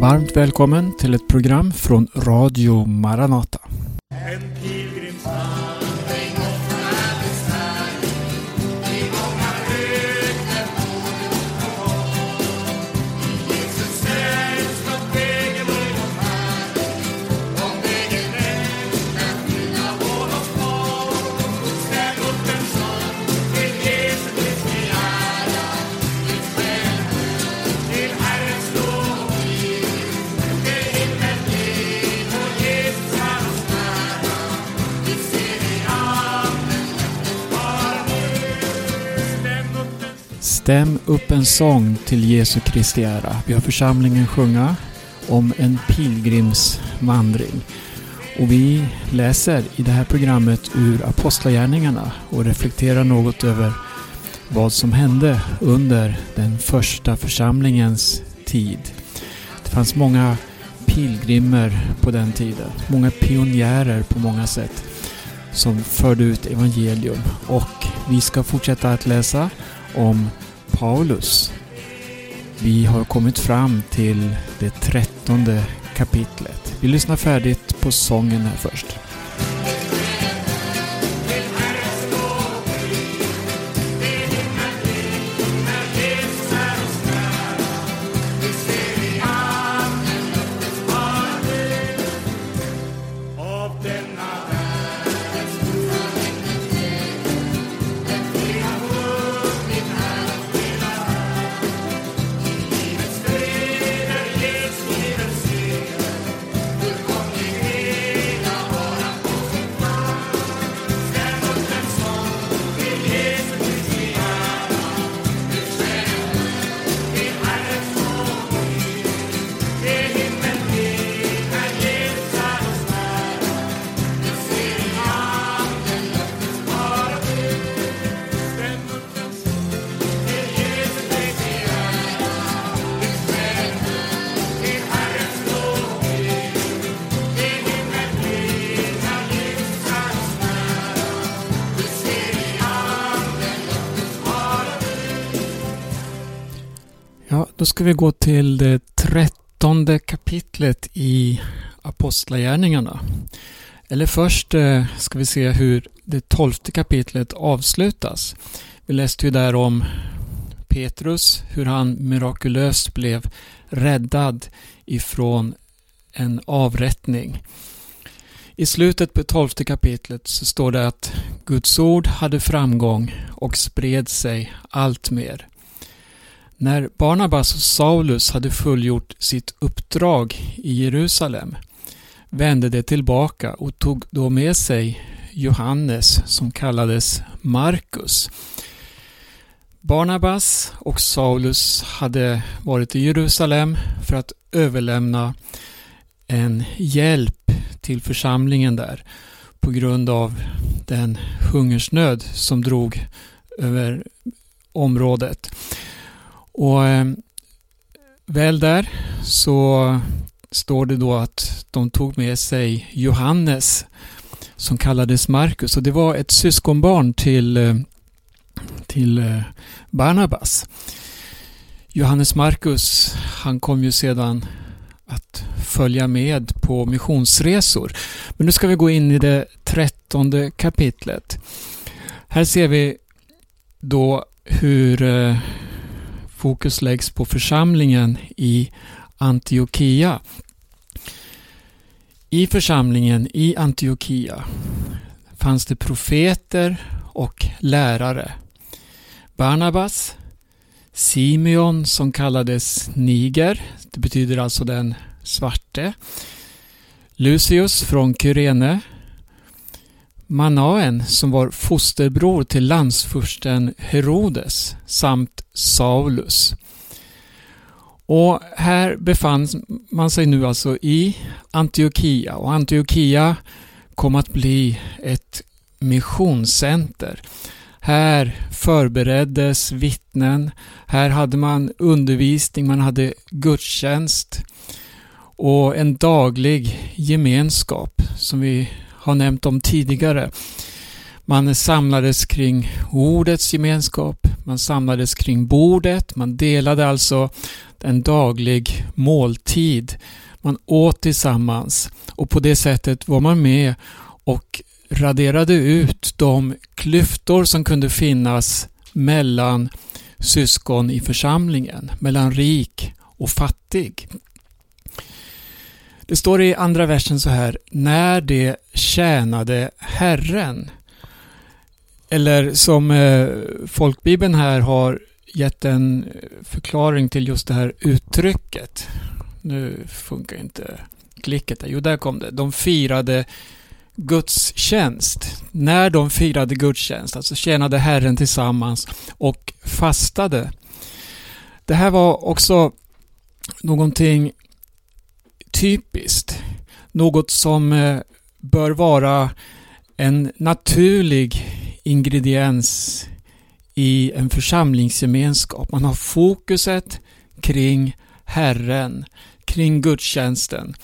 Varmt välkommen till ett program från Radio Maranata. Stäm upp en sång till Jesu Kristi ära. Vi har församlingen sjunga om en pilgrimsvandring. Och vi läser i det här programmet ur Apostlagärningarna och reflekterar något över vad som hände under den första församlingens tid. Det fanns många pilgrimer på den tiden. Många pionjärer på många sätt som förde ut evangelium. Och vi ska fortsätta att läsa om Paulus. Vi har kommit fram till det trettonde kapitlet. Vi lyssnar färdigt på sången här först. Ska vi gå till det trettonde kapitlet i Apostlagärningarna. Eller först eh, ska vi se hur det tolfte kapitlet avslutas. Vi läste ju där om Petrus, hur han mirakulöst blev räddad ifrån en avrättning. I slutet på tolfte kapitlet så står det att Guds ord hade framgång och spred sig allt mer. När Barnabas och Saulus hade fullgjort sitt uppdrag i Jerusalem vände de tillbaka och tog då med sig Johannes som kallades Markus. Barnabas och Saulus hade varit i Jerusalem för att överlämna en hjälp till församlingen där på grund av den hungersnöd som drog över området. Och eh, väl där så står det då att de tog med sig Johannes som kallades Markus och det var ett syskonbarn till, eh, till eh, Barnabas. Johannes Markus, han kom ju sedan att följa med på missionsresor. Men nu ska vi gå in i det trettonde kapitlet. Här ser vi då hur eh, fokus läggs på församlingen i Antiochia. I församlingen i Antiochia fanns det profeter och lärare. Barnabas, Simeon som kallades Niger, det betyder alltså den svarte. Lucius från Kyrene. Manaen som var fosterbror till landsfursten Herodes samt Saulus. Och här befann man sig nu alltså i Antiochia och Antiochia kom att bli ett missionscenter. Här förbereddes vittnen, här hade man undervisning, man hade gudstjänst och en daglig gemenskap som vi har nämnt om tidigare. Man samlades kring ordets gemenskap, man samlades kring bordet, man delade alltså en daglig måltid. Man åt tillsammans och på det sättet var man med och raderade ut de klyftor som kunde finnas mellan syskon i församlingen, mellan rik och fattig. Det står i andra versen så här, när det tjänade Herren. Eller som eh, folkbibeln här har gett en eh, förklaring till just det här uttrycket. Nu funkar inte klicket där. Jo, där kom det. De firade gudstjänst. När de firade gudstjänst, alltså tjänade Herren tillsammans och fastade. Det här var också någonting typiskt. Något som eh, bör vara en naturlig ingrediens i en församlingsgemenskap. Man har fokuset kring Herren, kring gudstjänsten.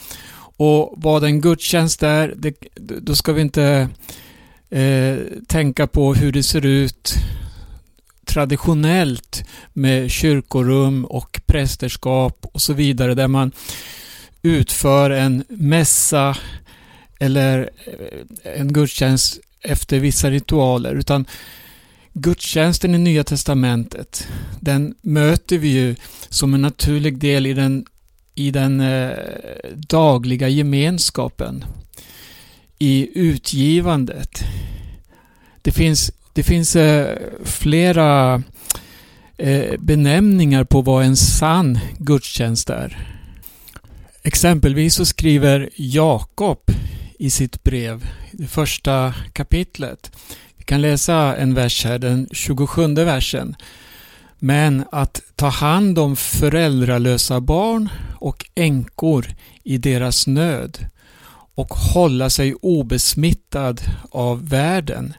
Och vad en gudstjänst är, det, då ska vi inte eh, tänka på hur det ser ut traditionellt med kyrkorum och prästerskap och så vidare där man utför en mässa eller eh, en gudstjänst efter vissa ritualer utan gudstjänsten i Nya Testamentet den möter vi ju som en naturlig del i den, i den eh, dagliga gemenskapen i utgivandet. Det finns, det finns eh, flera benämningar på vad en sann gudstjänst är. Exempelvis så skriver Jakob i sitt brev, det första kapitlet. Vi kan läsa en vers här, den 27 versen. Men att ta hand om föräldralösa barn och änkor i deras nöd och hålla sig obesmittad av världen.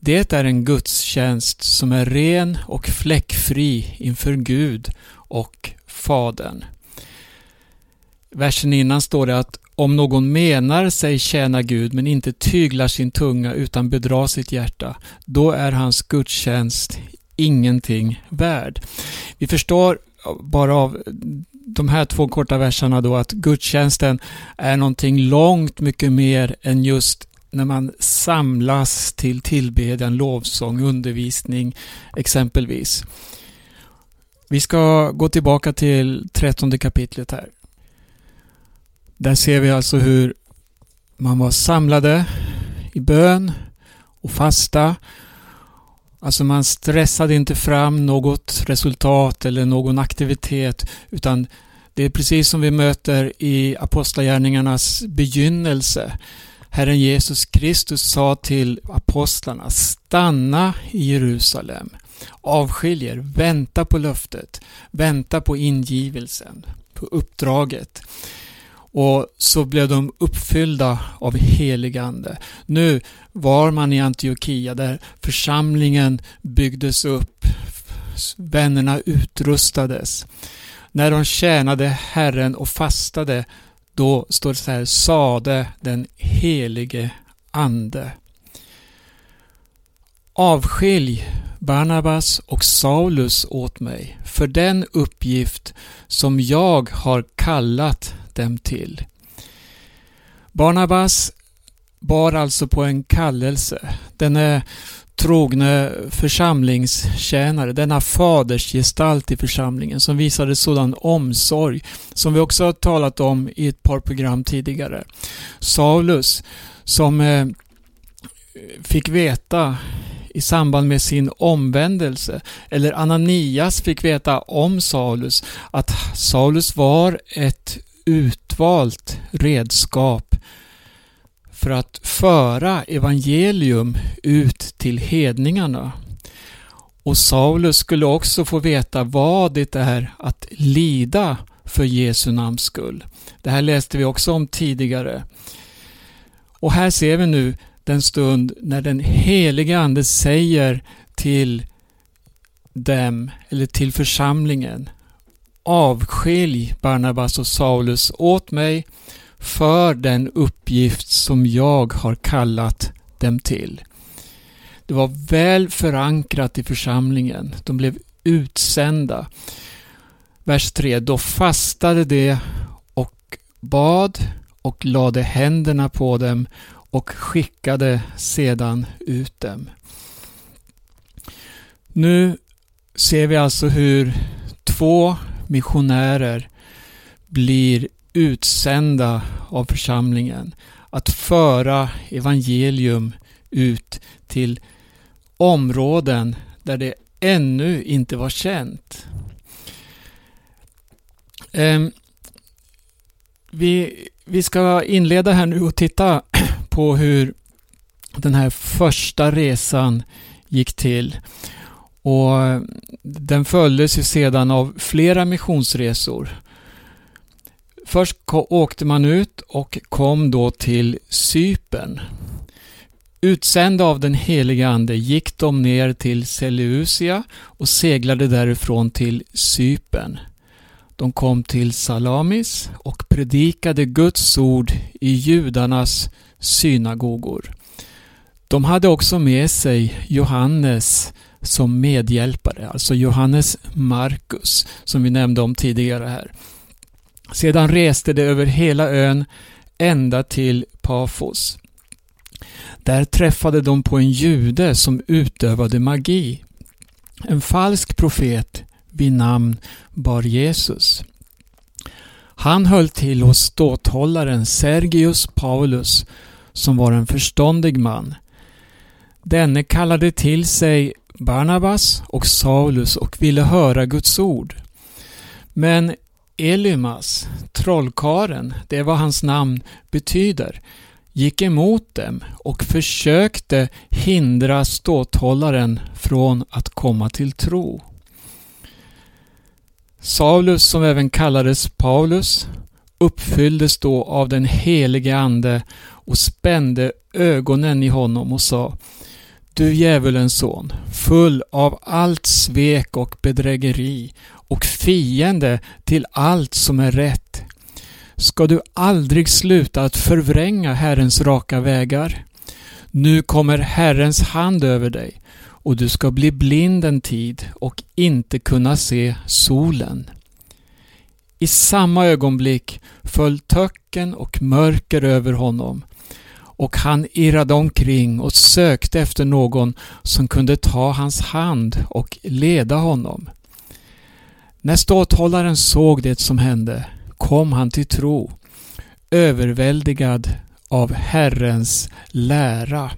Det är en gudstjänst som är ren och fläckfri inför Gud och Fadern. Versen innan står det att om någon menar sig tjäna Gud men inte tyglar sin tunga utan bedrar sitt hjärta, då är hans gudstjänst ingenting värd. Vi förstår bara av de här två korta verserna då att gudstjänsten är någonting långt mycket mer än just när man samlas till tillbedjan, lovsång, undervisning exempelvis. Vi ska gå tillbaka till trettonde kapitlet här. Där ser vi alltså hur man var samlade i bön och fasta. Alltså man stressade inte fram något resultat eller någon aktivitet utan det är precis som vi möter i Apostlagärningarnas begynnelse. Herren Jesus Kristus sa till apostlarna stanna i Jerusalem. Avskiljer, vänta på löftet, vänta på ingivelsen, på uppdraget. Och så blev de uppfyllda av heligande. Nu var man i Antiochia där församlingen byggdes upp, vännerna utrustades. När de tjänade Herren och fastade, då står det så här, sade den helige Ande. Avskilj Barnabas och Saulus åt mig för den uppgift som jag har kallat dem till. Barnabas bar alltså på en kallelse. Denne trogne församlingstjänare, denna fadersgestalt i församlingen som visade sådan omsorg som vi också har talat om i ett par program tidigare. Saulus som eh, fick veta i samband med sin omvändelse, eller Ananias fick veta om Saulus, att Saulus var ett utvalt redskap för att föra evangelium ut till hedningarna. Och Saulus skulle också få veta vad det är att lida för Jesu namns skull. Det här läste vi också om tidigare. Och här ser vi nu den stund när den helige Ande säger till dem, eller till församlingen, avskilj Barnabas och Saulus åt mig för den uppgift som jag har kallat dem till. Det var väl förankrat i församlingen. De blev utsända. Vers 3. Då fastade de och bad och lade händerna på dem och skickade sedan ut dem. Nu ser vi alltså hur två missionärer blir utsända av församlingen att föra evangelium ut till områden där det ännu inte var känt. Ehm, vi, vi ska inleda här nu och titta på hur den här första resan gick till. Och Den följdes ju sedan av flera missionsresor. Först åkte man ut och kom då till Sypen. Utsända av den helige Ande gick de ner till Seleucia och seglade därifrån till Sypen. De kom till Salamis och predikade Guds ord i judarnas synagogor. De hade också med sig Johannes som medhjälpare, alltså Johannes Markus som vi nämnde om tidigare här. Sedan reste de över hela ön ända till Pafos. Där träffade de på en jude som utövade magi. En falsk profet vid namn Bar Jesus. Han höll till hos ståthållaren Sergius Paulus som var en förståndig man. Denne kallade till sig Barnabas och Saulus och ville höra Guds ord. Men Elymas, trollkaren, det är vad hans namn betyder, gick emot dem och försökte hindra ståthållaren från att komma till tro. Saulus, som även kallades Paulus, uppfylldes då av den helige Ande och spände ögonen i honom och sa du djävulens son, full av allt svek och bedrägeri och fiende till allt som är rätt. Ska du aldrig sluta att förvränga Herrens raka vägar? Nu kommer Herrens hand över dig och du ska bli blind en tid och inte kunna se solen. I samma ögonblick föll töcken och mörker över honom och han irrade omkring och sökte efter någon som kunde ta hans hand och leda honom. När ståthållaren såg det som hände kom han till tro, överväldigad av Herrens lära.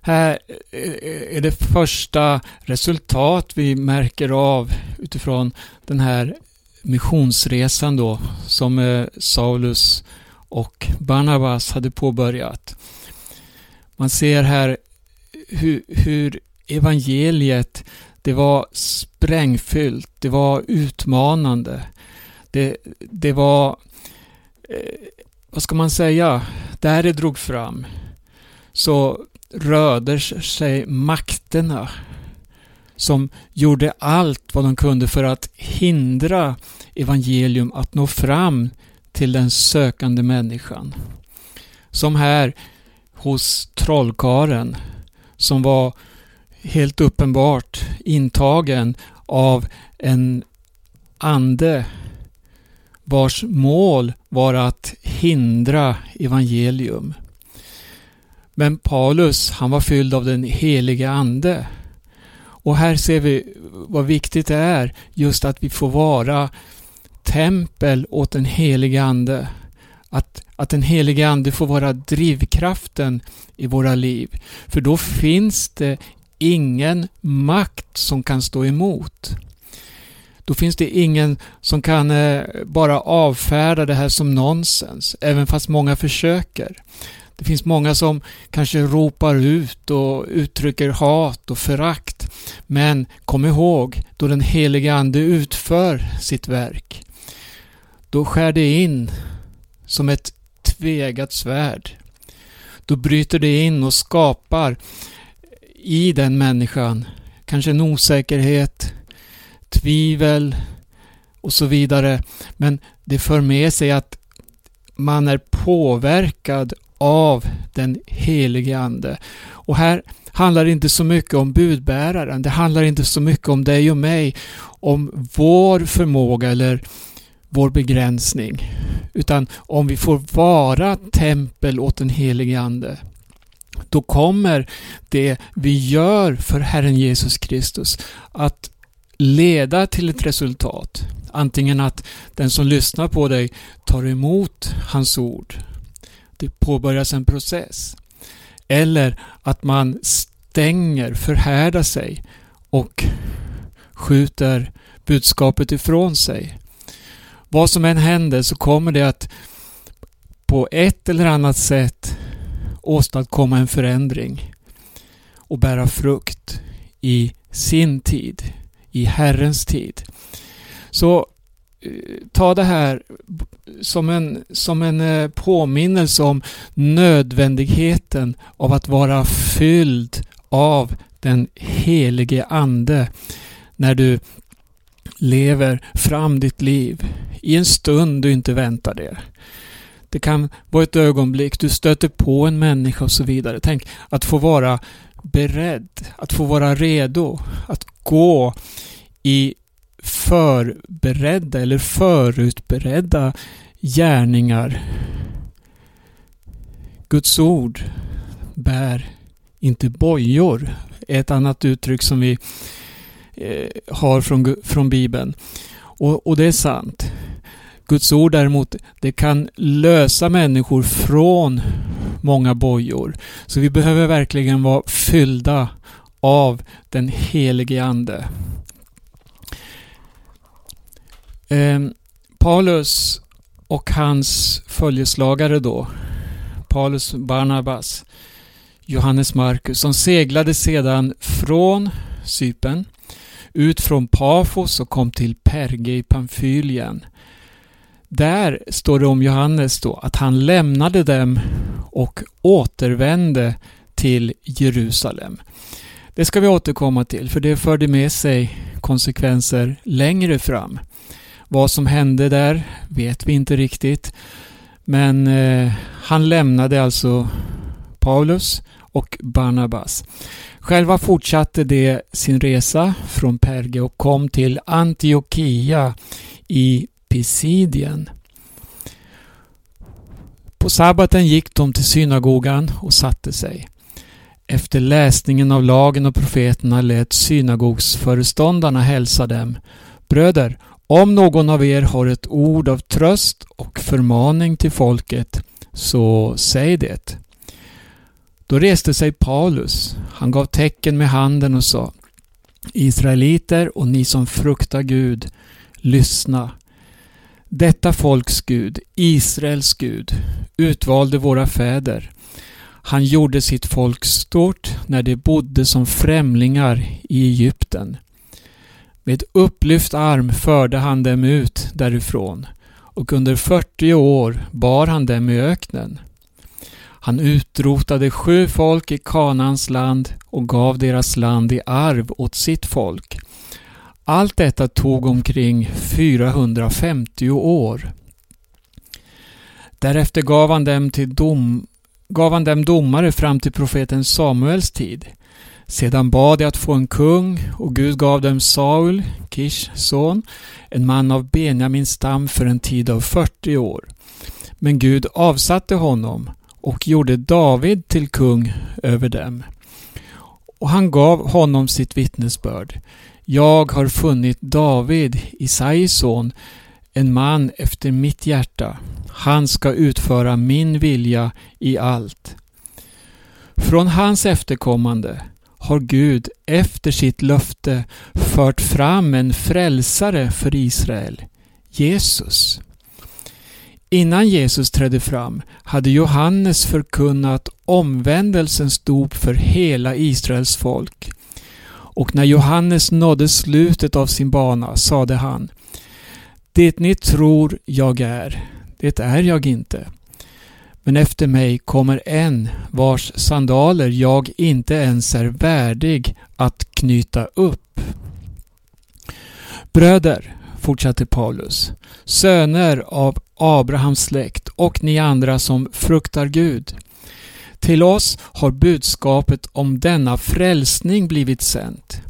Här eh, är det första resultat vi märker av utifrån den här missionsresan då som eh, Saulus och Barnabas hade påbörjat. Man ser här hur, hur evangeliet det var sprängfyllt, det var utmanande. Det, det var, eh, vad ska man säga, där det drog fram så rörde sig makterna som gjorde allt vad de kunde för att hindra evangelium att nå fram till den sökande människan. Som här hos trollkaren som var helt uppenbart intagen av en ande vars mål var att hindra evangelium. Men Paulus, han var fylld av den heliga ande. Och här ser vi vad viktigt det är just att vi får vara tempel åt den helige Ande. Att, att den helige Ande får vara drivkraften i våra liv. För då finns det ingen makt som kan stå emot. Då finns det ingen som kan eh, bara avfärda det här som nonsens, även fast många försöker. Det finns många som kanske ropar ut och uttrycker hat och förakt. Men kom ihåg, då den helige Ande utför sitt verk, då skär det in som ett tvegat svärd. Då bryter det in och skapar i den människan kanske en osäkerhet, tvivel och så vidare. Men det för med sig att man är påverkad av den helige Ande. Och här handlar det inte så mycket om budbäraren. Det handlar inte så mycket om dig och mig, om vår förmåga eller vår begränsning. Utan om vi får vara tempel åt den helige Ande då kommer det vi gör för Herren Jesus Kristus att leda till ett resultat. Antingen att den som lyssnar på dig tar emot hans ord. Det påbörjas en process. Eller att man stänger, förhärdar sig och skjuter budskapet ifrån sig. Vad som än händer så kommer det att på ett eller annat sätt åstadkomma en förändring och bära frukt i sin tid, i Herrens tid. Så eh, ta det här som en, som en eh, påminnelse om nödvändigheten av att vara fylld av den helige Ande när du lever fram ditt liv i en stund du inte väntar det. Det kan vara ett ögonblick, du stöter på en människa och så vidare. Tänk att få vara beredd, att få vara redo, att gå i förberedda eller förutberedda gärningar. Guds ord bär inte bojor. Ett annat uttryck som vi eh, har från, från Bibeln. Och, och det är sant. Guds ord däremot, det kan lösa människor från många bojor. Så vi behöver verkligen vara fyllda av den helige Ande. Eh, Paulus och hans följeslagare då, Paulus Barnabas, Johannes Markus, som seglade sedan från Sypen ut från Pafos och kom till Perge i Pamfylien. Där står det om Johannes då att han lämnade dem och återvände till Jerusalem. Det ska vi återkomma till för det förde med sig konsekvenser längre fram. Vad som hände där vet vi inte riktigt. Men eh, han lämnade alltså Paulus och Barnabas. Själva fortsatte de sin resa från Perge och kom till Antiochia i Pisidien. På sabbaten gick de till synagogan och satte sig. Efter läsningen av lagen och profeterna lät synagogsföreståndarna hälsa dem. Bröder, om någon av er har ett ord av tröst och förmaning till folket, så säg det. Då reste sig Paulus. Han gav tecken med handen och sa Israeliter och ni som fruktar Gud, lyssna. Detta folks Gud, Israels Gud, utvalde våra fäder. Han gjorde sitt folk stort när de bodde som främlingar i Egypten. Med upplyft arm förde han dem ut därifrån och under 40 år bar han dem i öknen. Han utrotade sju folk i Kanans land och gav deras land i arv åt sitt folk. Allt detta tog omkring 450 år. Därefter gav han dem, till dom, gav han dem domare fram till profeten Samuels tid. Sedan bad de att få en kung och Gud gav dem Saul, Kish son, en man av Benjamins stam för en tid av 40 år. Men Gud avsatte honom och gjorde David till kung över dem. Och han gav honom sitt vittnesbörd. Jag har funnit David, Isais son, en man efter mitt hjärta. Han ska utföra min vilja i allt. Från hans efterkommande har Gud efter sitt löfte fört fram en frälsare för Israel, Jesus. Innan Jesus trädde fram hade Johannes förkunnat omvändelsens dop för hela Israels folk. Och när Johannes nådde slutet av sin bana sade han Det ni tror jag är, det är jag inte. Men efter mig kommer en vars sandaler jag inte ens är värdig att knyta upp. Bröder, fortsatte Paulus, söner av Abrahams släkt och ni andra som fruktar Gud. Till oss har budskapet om denna frälsning blivit sänt.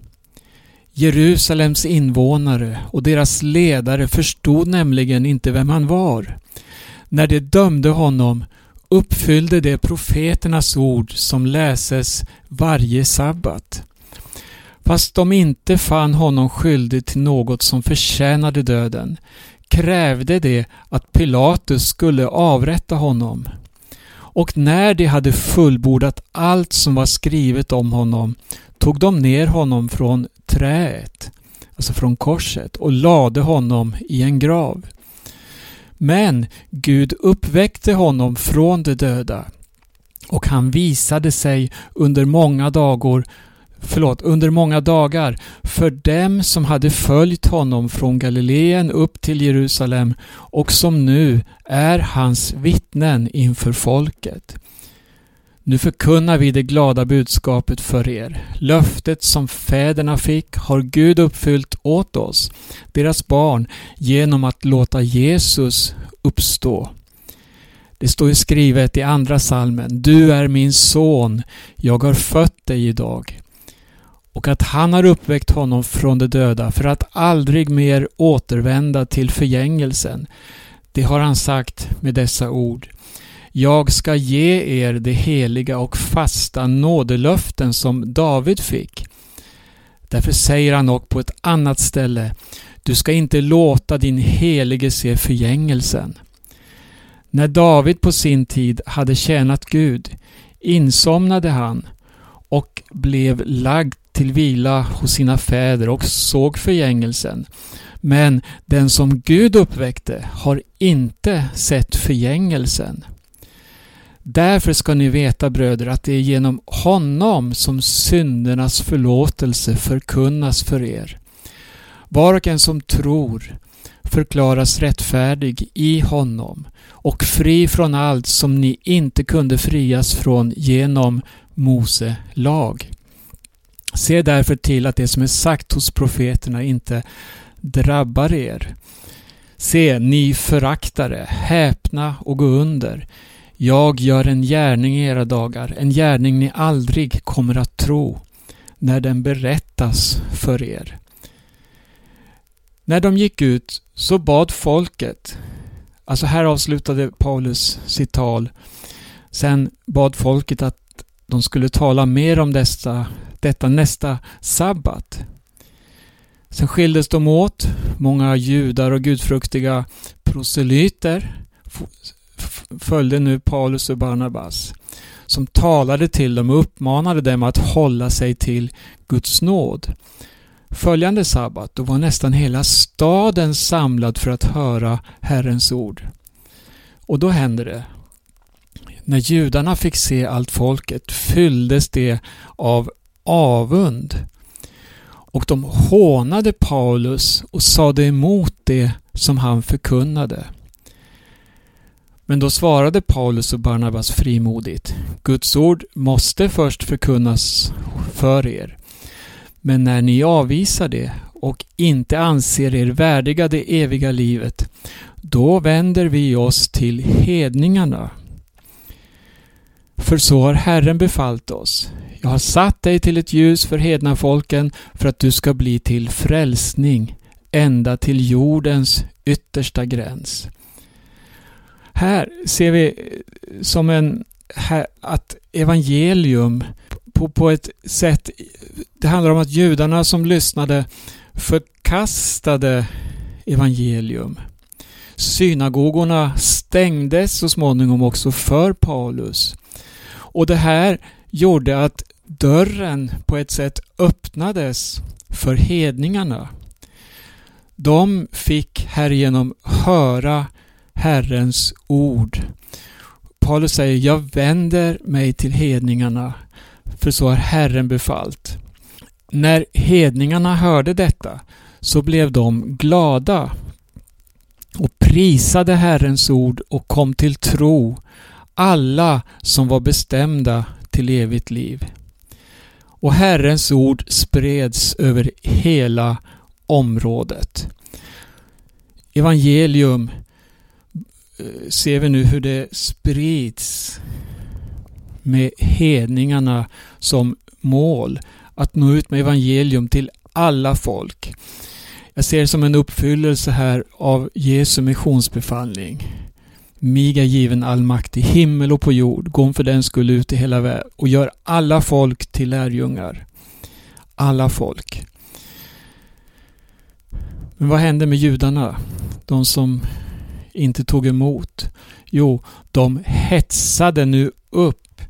Jerusalems invånare och deras ledare förstod nämligen inte vem han var. När de dömde honom uppfyllde det profeternas ord som läses varje sabbat. Fast de inte fann honom skyldig till något som förtjänade döden krävde de att Pilatus skulle avrätta honom. Och när de hade fullbordat allt som var skrivet om honom tog de ner honom från träet, alltså från korset, och lade honom i en grav. Men Gud uppväckte honom från de döda och han visade sig under många dagar förlåt, under många dagar för dem som hade följt honom från Galileen upp till Jerusalem och som nu är hans vittnen inför folket. Nu förkunnar vi det glada budskapet för er. Löftet som fäderna fick har Gud uppfyllt åt oss, deras barn, genom att låta Jesus uppstå. Det står ju skrivet i andra salmen. Du är min son, jag har fött dig idag. Och att han har uppväckt honom från de döda för att aldrig mer återvända till förgängelsen. Det har han sagt med dessa ord. Jag ska ge er det heliga och fasta nådelöften som David fick. Därför säger han också på ett annat ställe Du ska inte låta din helige se förgängelsen. När David på sin tid hade tjänat Gud insomnade han och blev lagd till vila hos sina fäder och såg förgängelsen. Men den som Gud uppväckte har inte sett förgängelsen. Därför ska ni veta bröder att det är genom honom som syndernas förlåtelse förkunnas för er. Var och en som tror förklaras rättfärdig i honom och fri från allt som ni inte kunde frias från genom Mose lag. Se därför till att det som är sagt hos profeterna inte drabbar er. Se, ni föraktare, häpna och gå under. Jag gör en gärning i era dagar, en gärning ni aldrig kommer att tro, när den berättas för er. När de gick ut så bad folket, alltså här avslutade Paulus sitt tal, sen bad folket att de skulle tala mer om dessa, detta nästa sabbat. Sen skildes de åt, många judar och gudfruktiga proselyter följde nu Paulus och Barnabas som talade till dem och uppmanade dem att hålla sig till Guds nåd. Följande sabbat, då var nästan hela staden samlad för att höra Herrens ord. Och då hände det. När judarna fick se allt folket fylldes det av avund. Och de hånade Paulus och sade emot det som han förkunnade. Men då svarade Paulus och Barnabas frimodigt. Guds ord måste först förkunnas för er. Men när ni avvisar det och inte anser er värdiga det eviga livet, då vänder vi oss till hedningarna. För så har Herren befallt oss. Jag har satt dig till ett ljus för hedna folken för att du ska bli till frälsning ända till jordens yttersta gräns. Här ser vi eh, som en här, att evangelium på, på ett sätt, det handlar om att judarna som lyssnade förkastade evangelium. Synagogorna stängdes så småningom också för Paulus. Och det här gjorde att dörren på ett sätt öppnades för hedningarna. De fick härigenom höra Herrens ord. Paulus säger, jag vänder mig till hedningarna, för så har Herren befallt. När hedningarna hörde detta så blev de glada och prisade Herrens ord och kom till tro, alla som var bestämda till evigt liv. Och Herrens ord spreds över hela området. Evangelium eh, ser vi nu hur det sprids med hedningarna som mål. Att nå ut med evangelium till alla folk. Jag ser det som en uppfyllelse här av Jesu missionsbefallning. Mig är given all makt i himmel och på jord. Gå för den skull ut i hela världen och gör alla folk till lärjungar. Alla folk. Men vad hände med judarna? De som inte tog emot? Jo, de hetsade nu upp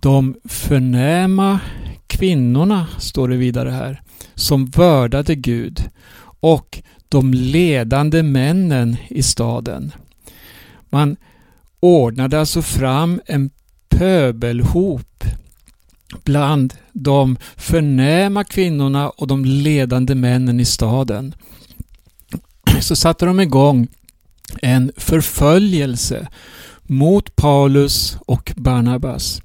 de förnäma kvinnorna, står det vidare här, som vördade Gud och de ledande männen i staden. Man ordnade alltså fram en pöbelhop bland de förnäma kvinnorna och de ledande männen i staden. Så satte de igång en förföljelse mot Paulus och Barnabas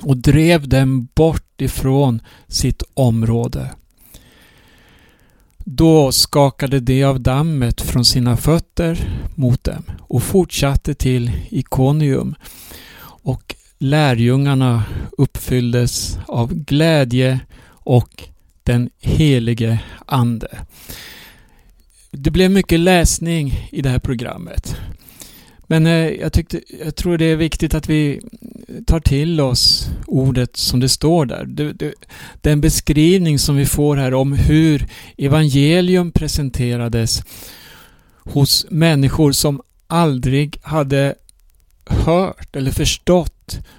och drev dem bort ifrån sitt område. Då skakade de av dammet från sina fötter mot dem och fortsatte till Ikonium. Och lärjungarna uppfylldes av glädje och den helige Ande. Det blev mycket läsning i det här programmet. Men eh, jag, tyckte, jag tror det är viktigt att vi tar till oss ordet som det står där. Den beskrivning som vi får här om hur evangelium presenterades hos människor som aldrig hade hört eller förstått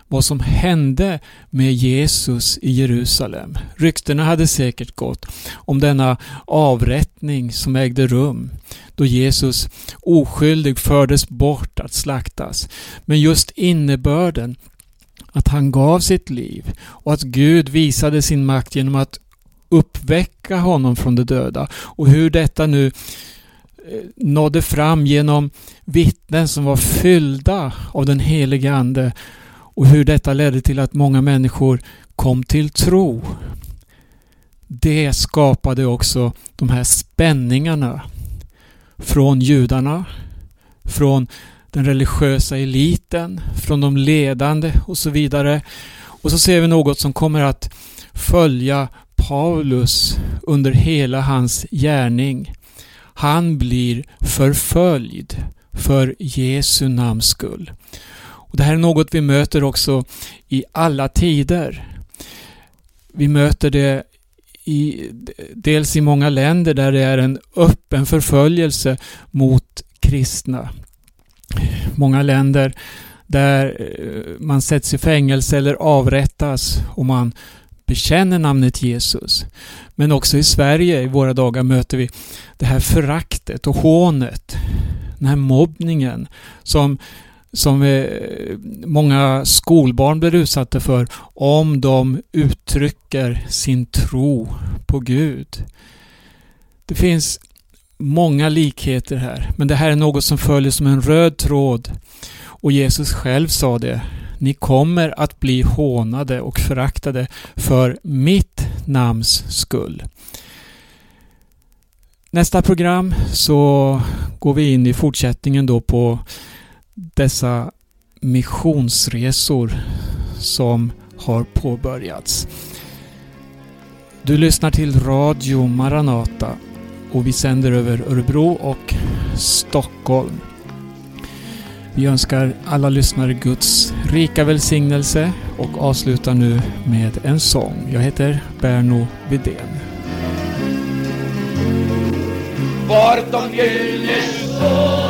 vad som hände med Jesus i Jerusalem. Ryktena hade säkert gått om denna avrättning som ägde rum då Jesus oskyldig fördes bort att slaktas. Men just innebörden att han gav sitt liv och att Gud visade sin makt genom att uppväcka honom från de döda och hur detta nu eh, nådde fram genom vittnen som var fyllda av den helige Ande och hur detta ledde till att många människor kom till tro. Det skapade också de här spänningarna från judarna, från den religiösa eliten, från de ledande och så vidare. Och så ser vi något som kommer att följa Paulus under hela hans gärning. Han blir förföljd för Jesu namns skull. Det här är något vi möter också i alla tider. Vi möter det i, dels i många länder där det är en öppen förföljelse mot kristna. Många länder där eh, man sätts i fängelse eller avrättas om man bekänner namnet Jesus. Men också i Sverige i våra dagar möter vi det här föraktet och hånet. Den här mobbningen som, som eh, många skolbarn blir utsatta för om de uttrycker sin tro på Gud. Det finns många likheter här, men det här är något som följer som en röd tråd. Och Jesus själv sa det ni kommer att bli hånade och föraktade för mitt namns skull. Nästa program så går vi in i fortsättningen då på dessa missionsresor som har påbörjats. Du lyssnar till Radio Maranata och vi sänder över Örebro och Stockholm. Vi önskar alla lyssnare Guds rika välsignelse och avslutar nu med en sång. Jag heter Berno Vidén. de gyllene